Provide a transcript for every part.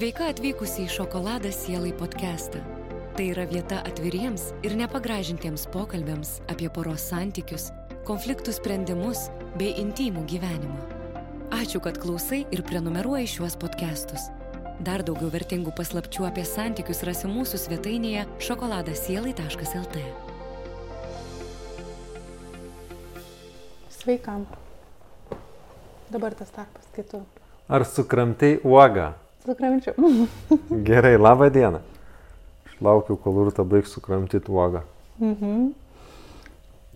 Sveika atvykusi į Šokoladą sielai podcastą. Tai yra vieta atviriems ir nepagražintiems pokalbėms apie poros santykius, konfliktų sprendimus bei intimų gyvenimą. Ačiū, kad klausai ir prenumeruoji šiuos podcastus. Dar daugiau vertingų paslapčių apie santykius rasi mūsų svetainėje šokoladasielai.lt. Sveika. Dabar tas tarpas, kai tu Ar sukramtai uogą? Sukramčiau. Gerai, laba diena. Aš laukiu, kol urta baigs sukramtyti uogą. mhm.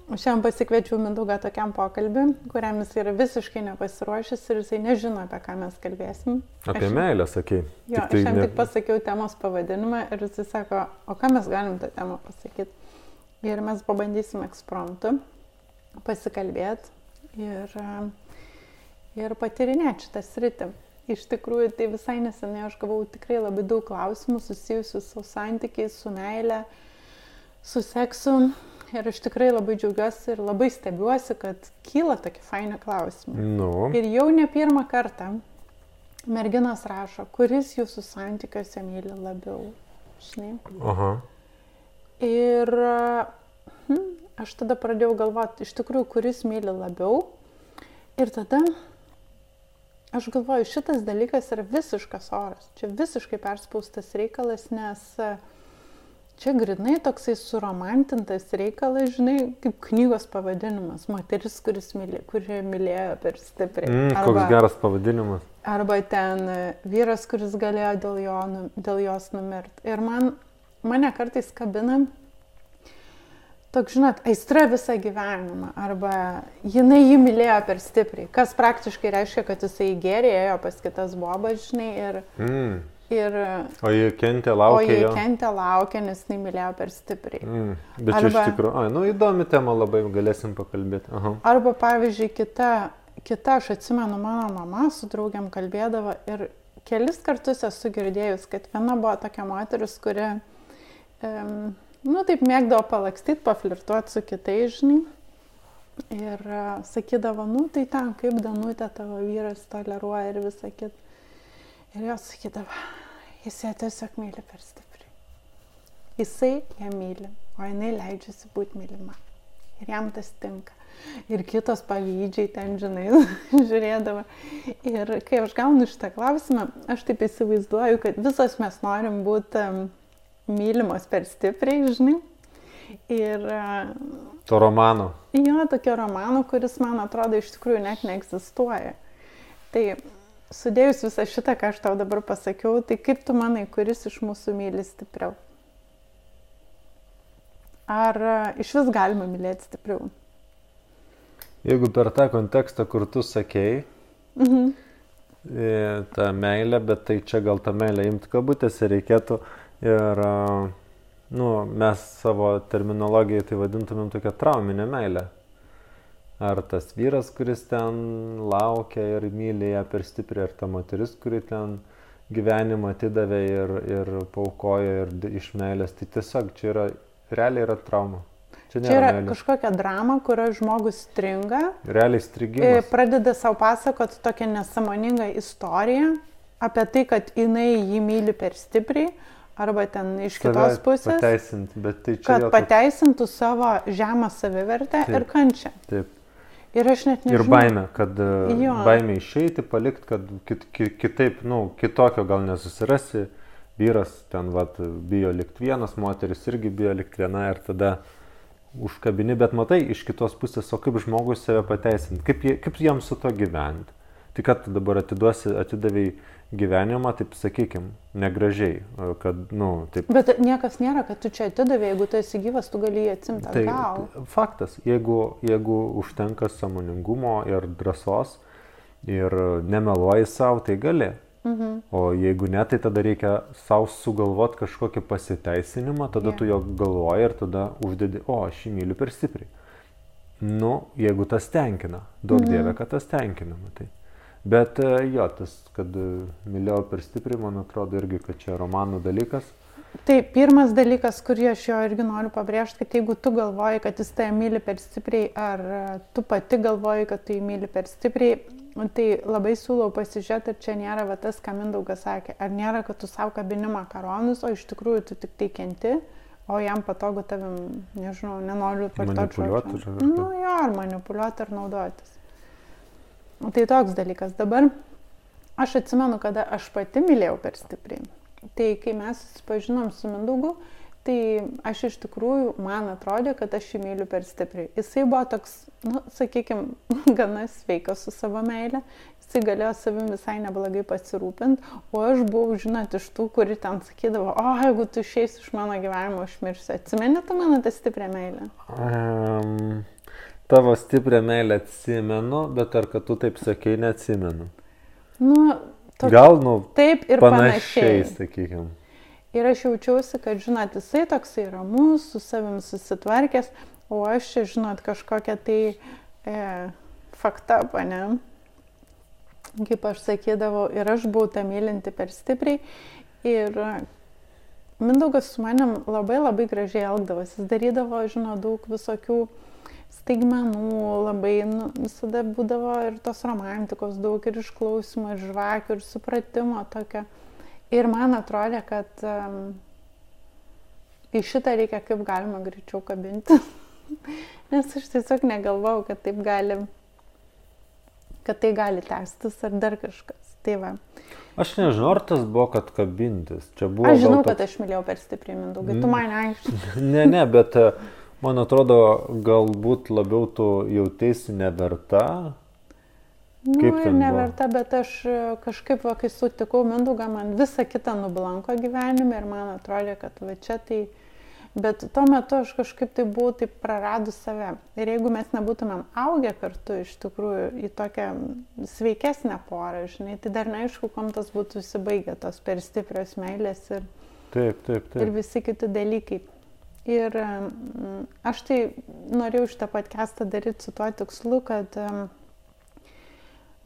Šiandien pasikviečiau Mindaugą tokiam pokalbį, kuriam jis yra visiškai nepasiruošęs ir jisai nežino, apie ką mes kalbėsim. Apie Aš- meilę, sakei. Jo, aš jam tik pasakiau temos pavadinimą ir jisai sako, o ką mes galim tą temą pasakyti. Ir mes pabandysim ekspromptu pasikalbėti ir, e, ir patyrinėti šitą sritį. Iš tikrųjų, tai visai nesenai aš gavau tikrai labai daug klausimų susijusių su santykiais, su meile, su seksu. Ir aš tikrai labai džiaugiuosi ir labai stebiuosi, kad kyla tokie faini klausimai. Nu, Ir jau ne pirmą kartą merginos rašo, kuris jūsų santykiuose myli labiau. Žinai. aha. Ir hm, aš tada pradėjau galvoti, iš tikrųjų, kuris myli labiau. Ir tada aš galvoju, šitas dalykas yra visiškas oras. Čia visiškai perspaustas reikalas, nes e, čia grinai toksai suromantintas reikalas, žinai, kaip knygos pavadinimas. Moteris, kuris mylė, kuri mylėjo per stipriai. Mm, koks geras pavadinimas. Arba ten e, vyras, kuris galėjo dėl, jo, nu- dėl jos numirti. Ir man, mane kartais kabina toks, žinot, aistra visą gyvenimą. Arba jinai jį mylėjo per stipriai. Kas praktiškai reiškia, kad jisai gerėjo pas kitas bobas, žinai. Ir, Mm. ir, O jie kentė, o laukė jie jo. kentė laukė, nes jinai mylėjo per stipriai. Mm. Bet čia iš Arba- tikrųjų, ai, nu įdomi tema labai, galėsim pakalbėti. Aha. Arba, pavyzdžiui, kita, kita, aš atsimenu, mano mama su draugiam kalbėdavo ir kelis kartus esu girdėjus, kad viena buvo tokia moteris, kuri, um, nu, taip mėgdavo palakstyti, paflirtuoti su kitais, žinai. Ir uh, sakydavo, nu, tai ten, kaip Danutė tavo vyras toleruoja ir visą kitą. Ir jos sakydavo, jis ją tiesiog myli per stipriai. Jisai ją myli, o jinai leidžiasi būti mylima. Ir jam tas tinka. Ir kitos pavydžiai ten, žinai, žiūrėdavo. Ir kai aš gaunu šitą klausimą, aš taip įsivaizduoju, kad visos mes norim būti um, mylimos per stipriai, žinai. Ir uh, To romano. jo tokio romano, kuris man atrodo iš tikrųjų net neegzistuoja. Tai sudėjus visą šitą, ką aš tau dabar pasakiau, tai kaip tu manai, kuris iš mūsų myli stipriau? Ar uh, iš vis galima mylėti stipriau? Jeigu per tą kontekstą, kur tu sakei, Mhm. e, tą meilę, bet tai čia gal tą meilę imti kabutėse reikėtų ir, nu, mes savo terminologijai tai vadintumėm tokią trauminę meilę. Ar tas vyras, kuris ten laukia ir myli ją per stipriai, ar ta moteris, kuri ten gyvenimą atidavė ir, ir paukojo ir iš meilės, tai tiesiog čia yra, realiai yra trauma. Čia Čia yra meilė. kažkokia drama, kurioje žmogus stringa, Realiai e, strigimas. pradeda savo pasakoti tokią nesąmoningą istoriją apie tai, kad jinai jį myli per stipriai, arba ten iš kitos pusės, Pateisinti, bet tai čia kad toks- pateisintų savo žemą savivertę Taip. ir kančią. Taip. Ir aš net nežinau. Ir baimė, kad e, Jo. baimė išeiti, palikti, kad kit, kit, kitaip, nu, kitokio gal nesusirasi. Vyras ten, vat, bijo likti vienas, moteris irgi bijo likti viena ir tada užkabini, bet matai iš kitos pusės, o kaip žmogus save pateisinti, kaip, kaip jam su to gyventi. Tai kad dabar atiduosi, atidavai gyvenimą, taip sakykim, negražiai, e, kad, nu, taip Bet niekas nėra, kad tu čia atidavė, jeigu tu esi gyvas, tu gali jį atsimti Tai atgal. faktas, jeigu, jeigu užtenka samoningumo ir drąsos ir nemeluoji savo, tai gali. Mhm. O jeigu ne, tai tada reikia savo sugalvoti kažkokį pasiteisinimą, tada Jo. tu jo galvoji ir tada uždedi, o aš jį myliu per stipriai. Nu, jeigu tas tenkina, daug Mhm. dievė, kad tas tenkina, matai. Bet e, jo, tas, kad e, mylėjau per stipriai, man atrodo irgi, kad čia romanų dalykas. Tai pirmas dalykas, kurį aš jo irgi noriu pabrėžti, kad jeigu tu galvoji, kad jis tave myli per stipriai, ar e, tu pati galvoji, kad tu jį myli per stipriai, Tai labai siūlau pasižiūrėti, ar čia nėra va, tas, ką Mindaugas sakė, ar nėra, kad tu savo kabini makaronus, o iš tikrųjų tu tik tai kenti, o jam patogu tavim, nežinau, nenoriu Manipuliuoti ar- Nu jo, ar manipuliuoti, ar naudotis. Tai toks dalykas. Dabar aš atsimenu, kada aš pati mylėjau per stipriai. Tai kai mes susipažinom su Mindaugu, tai aš iš tikrųjų, man atrodė, kad aš jį myliu per stipriai. Jisai buvo toks, nu, sakykime, gana sveikas su savo meile. Jisai galėjo savim visai neblogai pasirūpinti, o aš buvau, žinot, iš tų, kuri ten sakydavo, o jeigu tu išeisi iš mano gyvenimo, aš mirsiu. Atsimeni tu mano tą stiprią meilę? Um, tavo stiprią meilę atsimenu, bet ar kad tu taip sakei, neatsimenu. Nu, to, Gal, nu, taip ir panašiai, panašiai. sakykime. Ir aš jaučiausi, kad, žinot, jisai toksai ramus, su savim susitvarkęs, o aš žinot, kažkokia tai e, fakta, pane, kaip aš sakydavau, ir aš buvau tą mylinti per stipriai. Ir Mindaugas su manim labai labai gražiai elgdavosi. Jis darydavo, žinot, daug visokių staigmenų, labai, nu, visada būdavo ir tos romantikos daug, ir išklausimo, ir žvakių, ir supratimo tokio. Ir man atrodė, kad um, į šitą reikia kaip galima greičiau kabinti. Nes aš tiesiog negalvau, kad taip gali, kad tai gali tęstis ar dar kažkas. Tai va. Aš nežinau, ar tas buvo, kad kabintis. Čia buvo. Aš žinau, gal kad aš mylėjau per stipriai mindaugai. Tu man aiškiai. Ne, ne, bet e, man atrodo, galbūt labiau tu jautėsi neverta. Nu, Kaip ir ten buvo? neverta, bet aš e, kažkaip, va, kai sutikau Mindaugą, man visa kita nublanko gyvenime ir man atrodė, kad va čia tai... Bet tuo metu aš kažkaip tai buvau taip praradus save. Ir jeigu mes nebūtumėm augę kartu iš tikrųjų į tokią sveikesnę porą, žinai, tai dar neaišku, kom tas būtų įsibaigę, tos per stiprios meilės ir, Taip, taip, ir taip. visi kiti dalykai. Ir aš tai norėjau šitą podcastą daryti su tuo tikslu, kad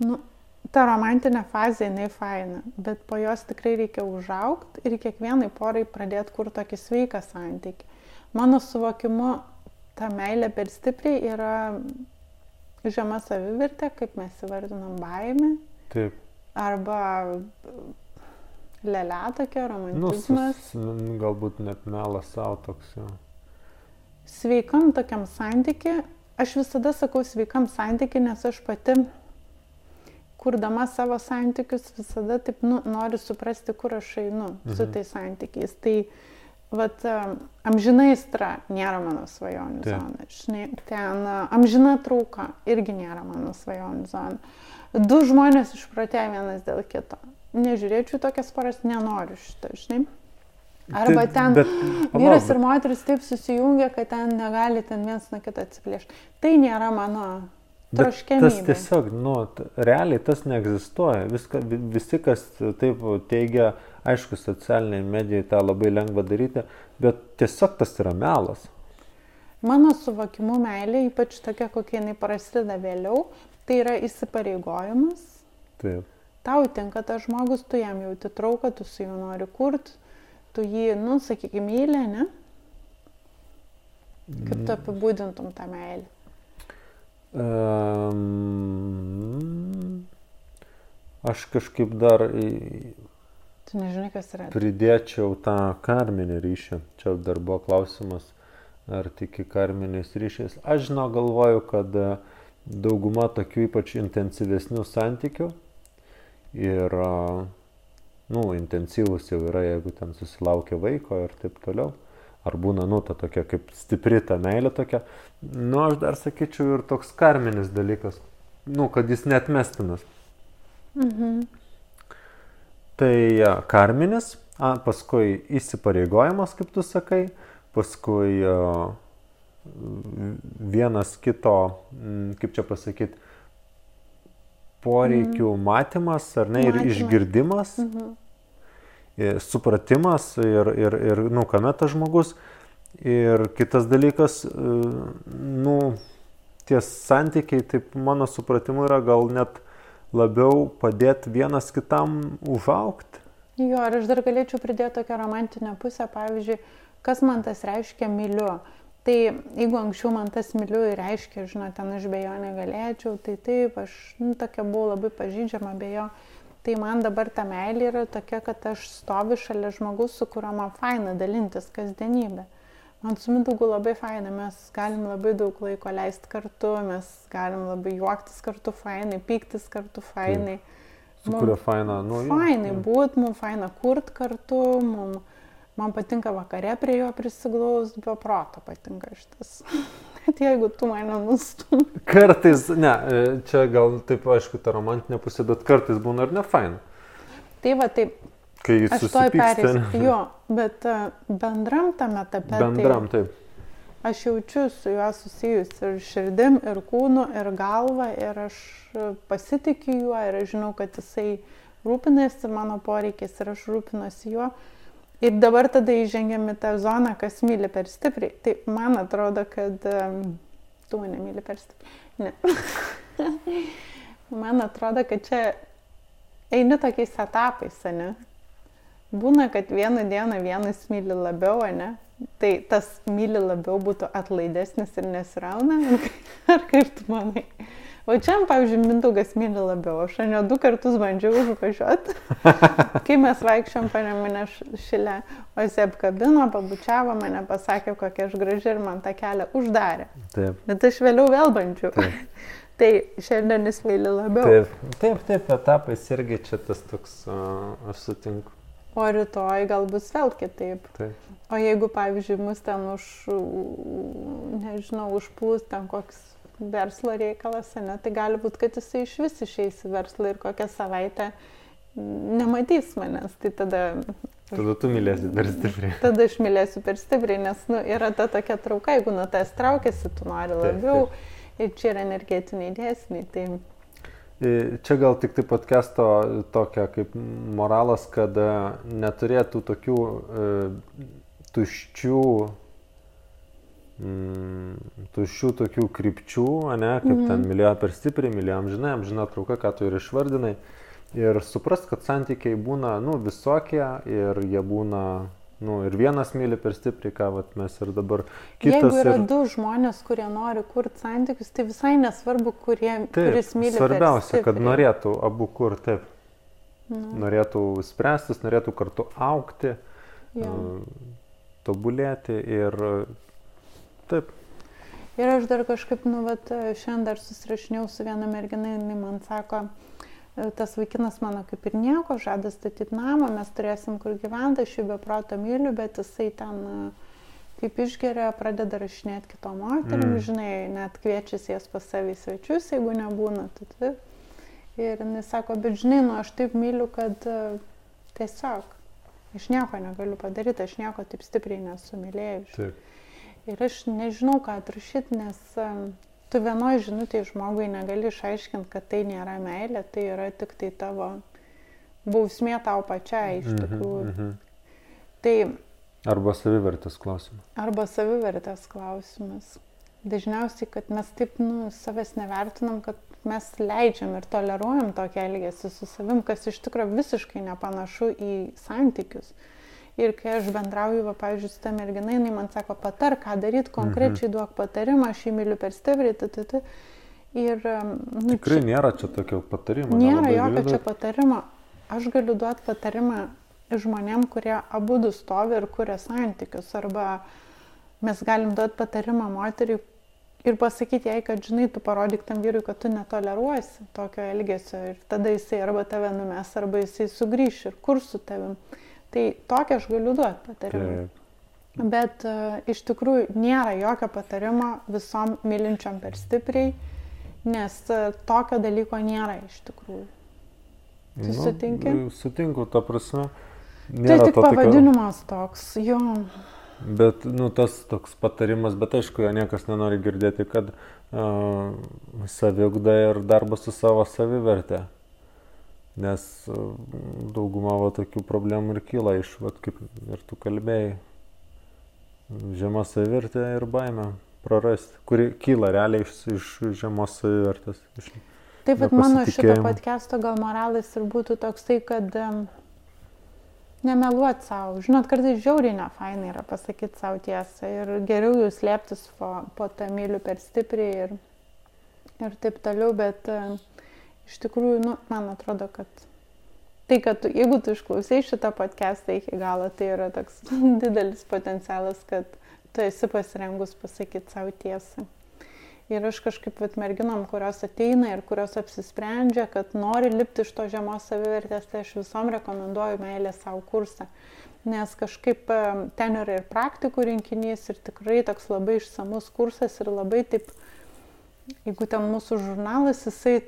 nu, ta romantinė fazė, jinai faina, bet po jos tikrai reikia užaukti ir kiekvienai porai pradėti kur tokį sveiką santykį. Mano suvokimu, ta meilė per stipriai yra žema savivertė, kaip mes įvardinam baimę, taip. arba lelė tokia, Nu, romantizmas. sus, galbūt net melas savo toks. Jo. sveikam tokiam santykiui, aš visada sakau sveikam santykiui, nes aš pati, kurdama savo santykius, visada taip nu, noriu suprasti, kur aš einu mhm. su tais santykiais. Tai vat, um, amžina aistra nėra mano svajonių Taip. zona. Žinai, ten amžina trauka irgi nėra mano svajonių zona. Du žmonės išprotėjo vienas dėl kito. Nežiūrėčiau tokias poras, nenoriu šitą, žinai. Arba ten bet, Vyras palauk, ir moteris taip susijungia, kad ten negali ten vienas nuo kito atsiplėšti. Tai nėra mano Bet tas tiesiog, nu, realiai tas neegzistuoja. Viska, vi- visi, kas taip teigia, aišku, socialiniai medijai tą labai lengva daryti, bet tiesiog tas yra melas. Mano suvokimu meilė, ypač tokia, kokia jinai prasideda vėliau, tai yra įsipareigojimas. Taip. Tau tinka tas žmogus, tu jam jauti trauką, tu su juo nori kurti, tu jį, nu, sakykime, myli, ne? Kaip tu apibūdintum tą meilę? Um, aš kažkaip dar Tu nežinai, kas yra. pridėčiau tą karminį ryšį. Čia dar buvo klausimas, ar tiki karminiais ryšiais. Aš žinau, galvoju, kad dauguma tokių ypač intensyvesnių santykių ir, nu, intensyvus jau yra, jeigu ten susilaukia vaiko ir taip toliau. Ar būna, nu, ta tokia kaip stipri ta meilė tokia. Nu, aš dar sakyčiau ir toks karminis dalykas. Nu, kad jis netmestinas. Mhm. Tai karminis, a, paskui įsipareigojimas, kaip tu sakai, paskui a, vienas kito, kaip čia pasakyti, poreikių mm. matymas, ar ne, ir Matymas. išgirdimas, Mhm. ir supratimas ir, ir, ir nu, kame tas žmogus. Ir kitas dalykas, e, nu, tie santykiai, taip mano supratimu, yra gal net labiau padėti vienas kitam užaukti. Jo, ir aš dar galėčiau pridėti tokią romantinę pusę, pavyzdžiui, kas man tas reiškia myliu. Tai jeigu anksčiau man tas myliu ir reiškia, žinot, ten aš be jo negalėčiau, tai taip, aš nu, tokia buvau labai pažydžiama be jo. Tai man dabar ta meilė yra tokia, kad aš stoviu šalia žmogus, su kuriuo man faina dalintis kasdienybę. Man su Mindaugu labai faina, mes galim labai daug laiko leisti kartu, mes galim labai juoktis kartu fainai, pyktis kartu fainai. Su kuria faina, nu. Fainai būt, mums faina kurt kartu, mums Man patinka vakare prie jo prisiglaus, be proto patinka šitas. Net jeigu tu mane nustum. Kartais, ne, e, čia gal taip, aišku, ta romantinė pusė, bet kartais būna ir ne faina. Tai va, taip. Kai jis susipyksta. Jo, bet e, bendram tame etape. Tai bendram, tai, taip. Aš jaučiu su juo susijus ir širdim, ir kūnu, ir galva, ir aš pasitikiu juo, ir aš žinau, kad jisai rūpinasi mano poreikiais ir aš rūpinosi juo. Ir dabar tada įžengiam į tą zoną, kas myli per stipriai. Tai man atrodo, kad um, tu mane myli per stipriai. Ne. man atrodo, kad čia eini tokiais etapais, ne? Būna, kad vieną dieną vienas myli labiau, ne? Tai tas myli labiau būtų atlaidesnis ir nesirauna. Ar kaip tu manai? O čia, pavyzdžiui, Mindaugas myli labiau. Aš ne du kartus bandžiau užvažiuoti. Kai mes vaikščiom, pane mane šilę, o jis apkabino, pabučiavo mane, pasakė, kokia aš graži ir man tą kelią uždarė. Taip. Bet aš vėliau vėl bandžiau. Taip. tai šiandien jis myli labiau. Taip, taip, taip etapais irgi čia tas toks, uh, aš sutinku. O rytoj gal bus vėl kitaip. Taip. O jeigu, pavyzdžiui, mus ten už, nežinau, užplūs ten koks verslo reikalas, ne, tai gali būti, kad jisai iš vis išeis į verslą ir kokią savaitę nematys manęs. Tai tada... Tada tu mylėsi per stipriai. Tada aš mylėsiu per stipriai, nes nu, yra ta tokia trauka, jeigu nuo tas traukiasi, tu nori labiau. Taip, taip. Ir čia yra energetiniai dėsniai. Tai... E, čia gal tik tai podcast'o tokia kaip moralas, kad e, neturėtų tokių e, tuščių mm, tuščių tokių krypčių, ne, kaip mm ten mylėjo per stipriai, mylėjo amžinai, amžina trauka, ką tu ir išvardinai. Ir suprast, kad santykiai būna, nu, visokie ir jie būna, nu, ir vienas myli per stipriai, ką vat, mes ir dabar kitas. Jeigu yra ir... du žmonės, kurie nori kurti santykius, tai visai nesvarbu, kurie, taip, kuris myli. Svarbiausia, kad norėtų abu kur, taip. Nu. Norėtų spręstis, norėtų kartu aukti, ja. uh, tobulėti ir Taip. Ir aš dar kažkaip, nu, vat, šiandien dar susirašinėjau su viena mergina, jinai man sako, tas vaikinas mano kaip ir nieko, žada statyti namą, mes turėsim kur gyventi, aš jį be proto myliu, bet jisai ten kaip išgeria, pradeda rašinėti kitom moterim, mm. žinai, net kviečiasi jas pas savį svečius, jeigu nebūna. Tai, tai. Ir jis sako, bet žinai, nu aš taip myliu, kad tiesiog aš nieko negaliu padaryti, aš nieko taip stipriai nesumylėjau. Taip. Ir aš nežinau, ką atrašyti, nes tu vienoje žinutėje žmogui negali išaiškinti, kad tai nėra meilė, tai yra tik tai tavo bausmė tau pačiai iš mhm, tikrųjų. Mm -hmm. Tai, arba savivertės klausimas. Arba savivertės klausimas. Dažniausiai, kad mes taip, nu, savęs nevertinam, kad mes leidžiam ir toleruojam tokį elgesį su savim, kas iš tikrųjų visiškai nepanašu į santykius. Mhm Ir kai aš bendrauju, va, pavyzdžiui, su ta mergina, jinai man sako, patar, ką daryti, konkrečiai mhm. duok patarimą, aš jį myliu per stipriai, t, t, t. Ir, nu, Tikrai čia, nėra čia tokio patarimo. Nėra jokio čia patarimo. Aš galiu duoti patarimą žmonėm, kurie abu du stovi ir kuria santykius. Arba mes galim duoti patarimą moteriai ir pasakyti jai, kad žinai, tu parodyk tam vyrui, kad tu netoleruosi tokio elgesio. Ir tada jisai arba tave numes, arba jisai sugrįš ir kur su tavim. Tai tokią aš galiu duoti patarimą. Taip. Bet uh, iš tikrųjų nėra jokio patarimo visom mylinčiam per stipriai, nes uh, tokio dalyko nėra iš tikrųjų. Tu nu, sutinki? Sutinku, ta prasme. Tai tik to pavadinimas tokio... toks, jo. Bet, nu, tas toks patarimas, bet aišku, jo niekas nenori girdėti, kad uh, saviugda ir darbas su savo savivertė nes e, dauguma va, tokių problemų ir kyla iš, va, kaip ir tu kalbėjai, žema savivertė ir baime prarasti, kuri kyla realiai iš, iš žemos savivertės. Iš Taip, bet mano šito podcast'o gal moralas ir būtų toksai, kad um, nemeluot savo. Žinot, kartais žiauriai nefainai yra pasakyti savo tiesą ir geriau jau slėptis po, po tą myliu per stipriai ir, ir taip toliau, bet uh, iš tikrųjų, nu, man atrodo, kad tai, kad tu, jeigu tu išklausai šitą podcastą iki galo, tai yra toks didelis potencialas, kad tu esi pasirengus pasakyti savo tiesą. Ir aš kažkaip, vat, merginom, kurios ateina ir kurios apsisprendžia, kad nori lipti iš to žemos savivertės, tai aš visom rekomenduoju meilę savo kursą. Nes kažkaip ten yra ir praktikų rinkinys, ir tikrai toks labai išsamus kursas ir labai taip, jeigu ten mūsų žurnalas, jisai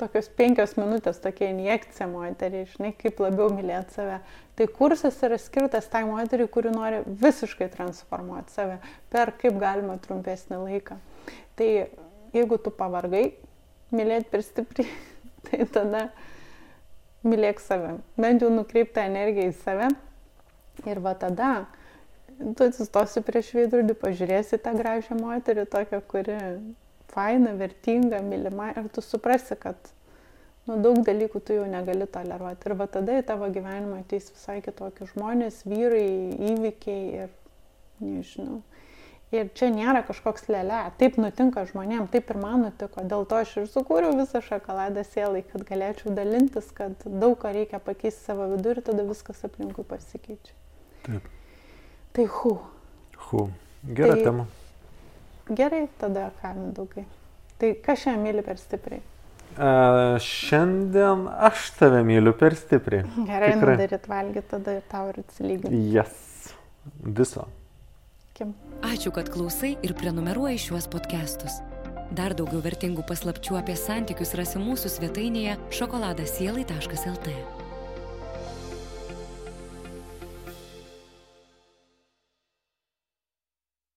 tokios penkios minutės, tokia injekcija moteriai, žinai, kaip labiau mylėti save. Tai kursas yra skirtas tai moteriai, kuri nori visiškai transformuoti save per kaip galima trumpesnį laiką. Tai jeigu tu pavargai, mylėti per stipriai, tai tada mylėk save. Bent jau nukreip tą energiją į save. Ir va tada tu atsistosi prieš veidrodį, pažiūrėsi tą gražią moterį, tokią, kuri faina, vertinga, mylima ir tu suprasi, kad nu, daug dalykų tu jau negali toleruoti. Ir va tada į tavo gyvenimą ateis visai kitokie žmonės, vyrai, įvykiai ir nežinau. Ir čia nėra kažkoks lėlė, taip nutinka žmonėm, taip ir man nutiko, dėl to aš ir sukūriau visą šokoladą sielai, kad galėčiau dalintis, kad daug ką reikia pakeisti savo vidų ir tada viskas aplinkui pasikeičia. Taip. Tai hu. Hu. Gera tai, tema. Gerai, tada ką, mindaugai. Tai kas šiandien myli per stipriai? Uh, šiandien aš tave myliu per stipriai. Gerai, nudaryt valgyti tada ir tau ir atsilyginti. Jas. Viso. Kim. Ačiū, kad klausai ir prenumeruoji šiuos podcastus. Dar daugiau vertingų paslapčių apie santykius rasi mūsų svetainėje šokoladasielai.lt.